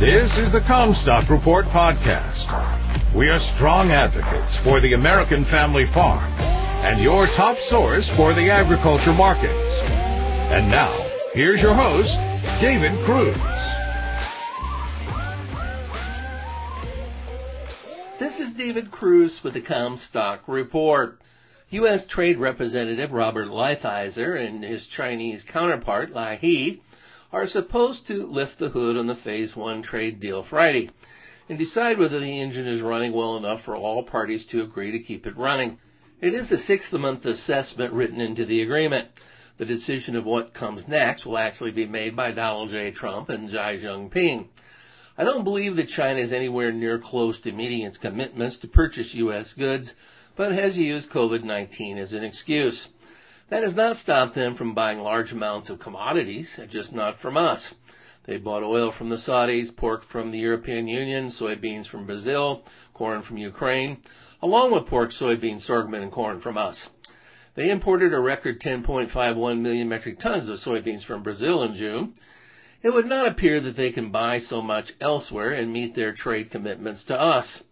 This is the Commstock Report podcast. We are strong advocates for the American family farm and your top source for the agriculture markets. And now, here's your host, David Kruse. This is David Kruse with the Commstock Report. U.S. Trade Representative Robert Lighthizer and his Chinese counterpart, Liu He, are supposed to lift the hood on the Phase 1 trade deal Friday and decide whether the engine is running well enough for all parties to agree to keep it running. It is a six-month assessment written into the agreement. The decision of what comes next will actually be made by Donald J. Trump and Xi Jinping. I don't believe that China is anywhere near close to meeting its commitments to purchase U.S. goods, but has used COVID-19 as an excuse. That has not stopped them from buying large amounts of commodities, just not from us. They bought oil from the Saudis, pork from the European Union, soybeans from Brazil, corn from Ukraine, along with pork, soybeans, sorghum, and corn from us. They imported a record 10.51 million metric tons of soybeans from Brazil in June. It would not appear that they can buy so much elsewhere and meet their trade commitments to us.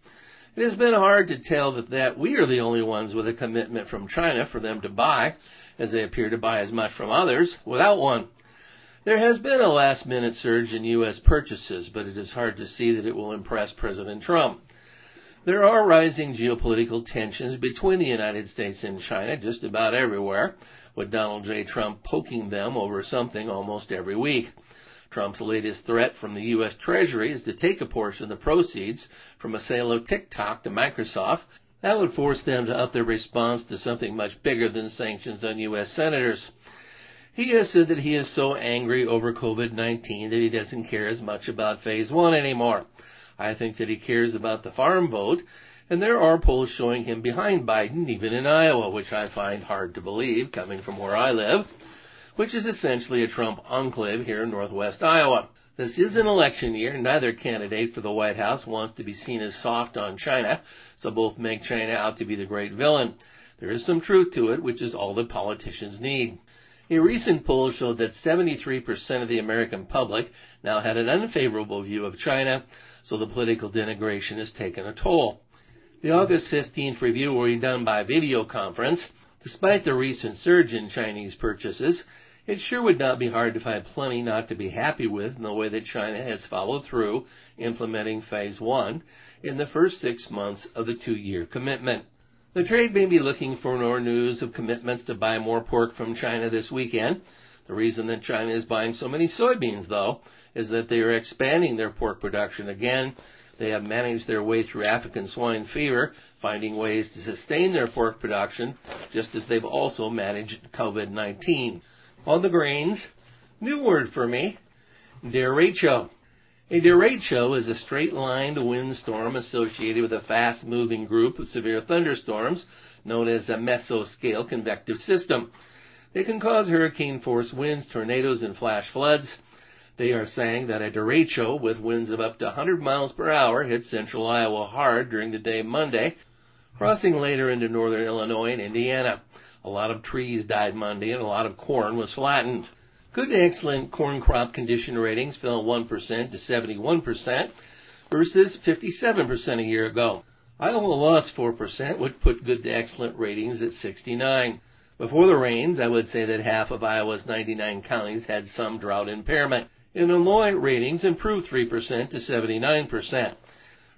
It has been hard to tell that, that we are the only ones with a commitment from China for them to buy, as they appear to buy as much from others without one. There has been a last minute surge in U.S. purchases, but it is hard to see that it will impress President Trump. There are rising geopolitical tensions between the United States and China just about everywhere, with Donald J. Trump poking them over something almost every week. Trump's latest threat from the U.S. Treasury is to take a portion of the proceeds from a sale of TikTok to Microsoft that would force them to up their response to something much bigger than sanctions on U.S. senators. He has said that he is so angry over COVID-19 that he doesn't care as much about phase one anymore. I think that he cares about the farm vote, and there are polls showing him behind Biden, even in Iowa, which I find hard to believe coming from where I live, which is essentially a Trump enclave here in northwest Iowa. This is an election year. Neither candidate for the White House wants to be seen as soft on China, so both make China out to be the great villain. There is some truth to it, which is all that politicians need. A recent poll showed that 73% of the American public now had an unfavorable view of China, so the political denigration has taken a toll. The August 15th review will be done by video conference. Despite the recent surge in Chinese purchases, it sure would not be hard to find plenty not to be happy with in the way that China has followed through implementing phase one in the first six months of the two-year commitment. The trade may be looking for more news of commitments to buy more pork from China this weekend. The reason that China is buying so many soybeans, though, is that they are expanding their pork production again. They have managed their way through African swine fever, finding ways to sustain their pork production, just as they've also managed COVID-19. On the grains, new word for me, derecho. A derecho is a straight-lined windstorm associated with a fast-moving group of severe thunderstorms known as a mesoscale convective system. They can cause hurricane-force winds, tornadoes, and flash floods. They are saying that a derecho with winds of up to 100 miles per hour hit central Iowa hard during the day Monday, crossing later into northern Illinois and Indiana. A lot of trees died Monday and a lot of corn was flattened. Good to excellent corn crop condition ratings fell 1% to 71% versus 57% a year ago. Iowa lost 4%, which put good to excellent ratings at 69. Before the rains, I would say that half of Iowa's 99 counties had some drought impairment. In Illinois, ratings improved 3% to 79%.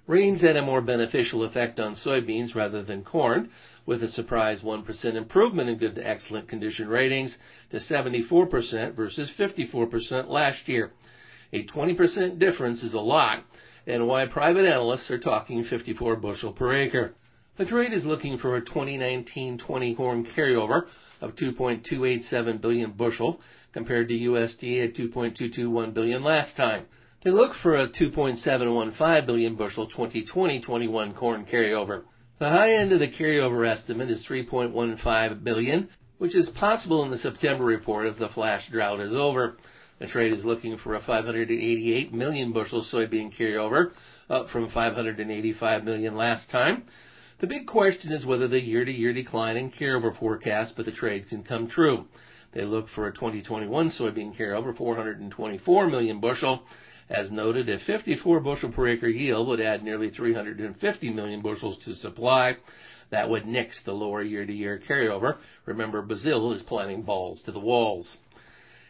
Rains had a more beneficial effect on soybeans rather than corn, with a surprise 1% improvement in good to excellent condition ratings to 74% versus 54% last year. A 20% difference is a lot, and why private analysts are talking 54 bushel per acre. The trade is looking for a 2019-20 corn carryover of 2.287 billion bushel compared to USDA at 2.221 billion last time. They look for a 2.715 billion bushel 2020-21 corn carryover. The high end of the carryover estimate is 3.15 billion, which is possible in the September report if the flash drought is over. The trade is looking for a 588 million bushel soybean carryover, up from 585 million last time. The big question is whether the year-to-year decline in carryover forecast by the trade can come true. They look for a 2021 soybean carryover 424 million bushel. As noted, a 54 bushel per acre yield would add nearly 350 million bushels to supply. That would nix the lower year-to-year carryover. Remember, Brazil is planting balls to the walls.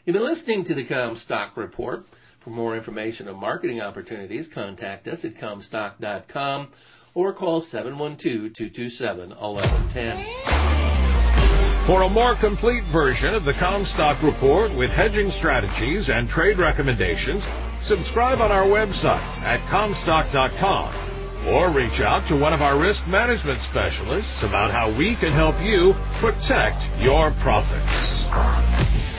You've been listening to the Commstock Report. For more information on marketing opportunities, contact us at commstock.com or call 712-227-1110. For a more complete version of the Commstock Report with hedging strategies and trade recommendations, subscribe on our website at Commstock.com or reach out to one of our risk management specialists about how we can help you protect your profits.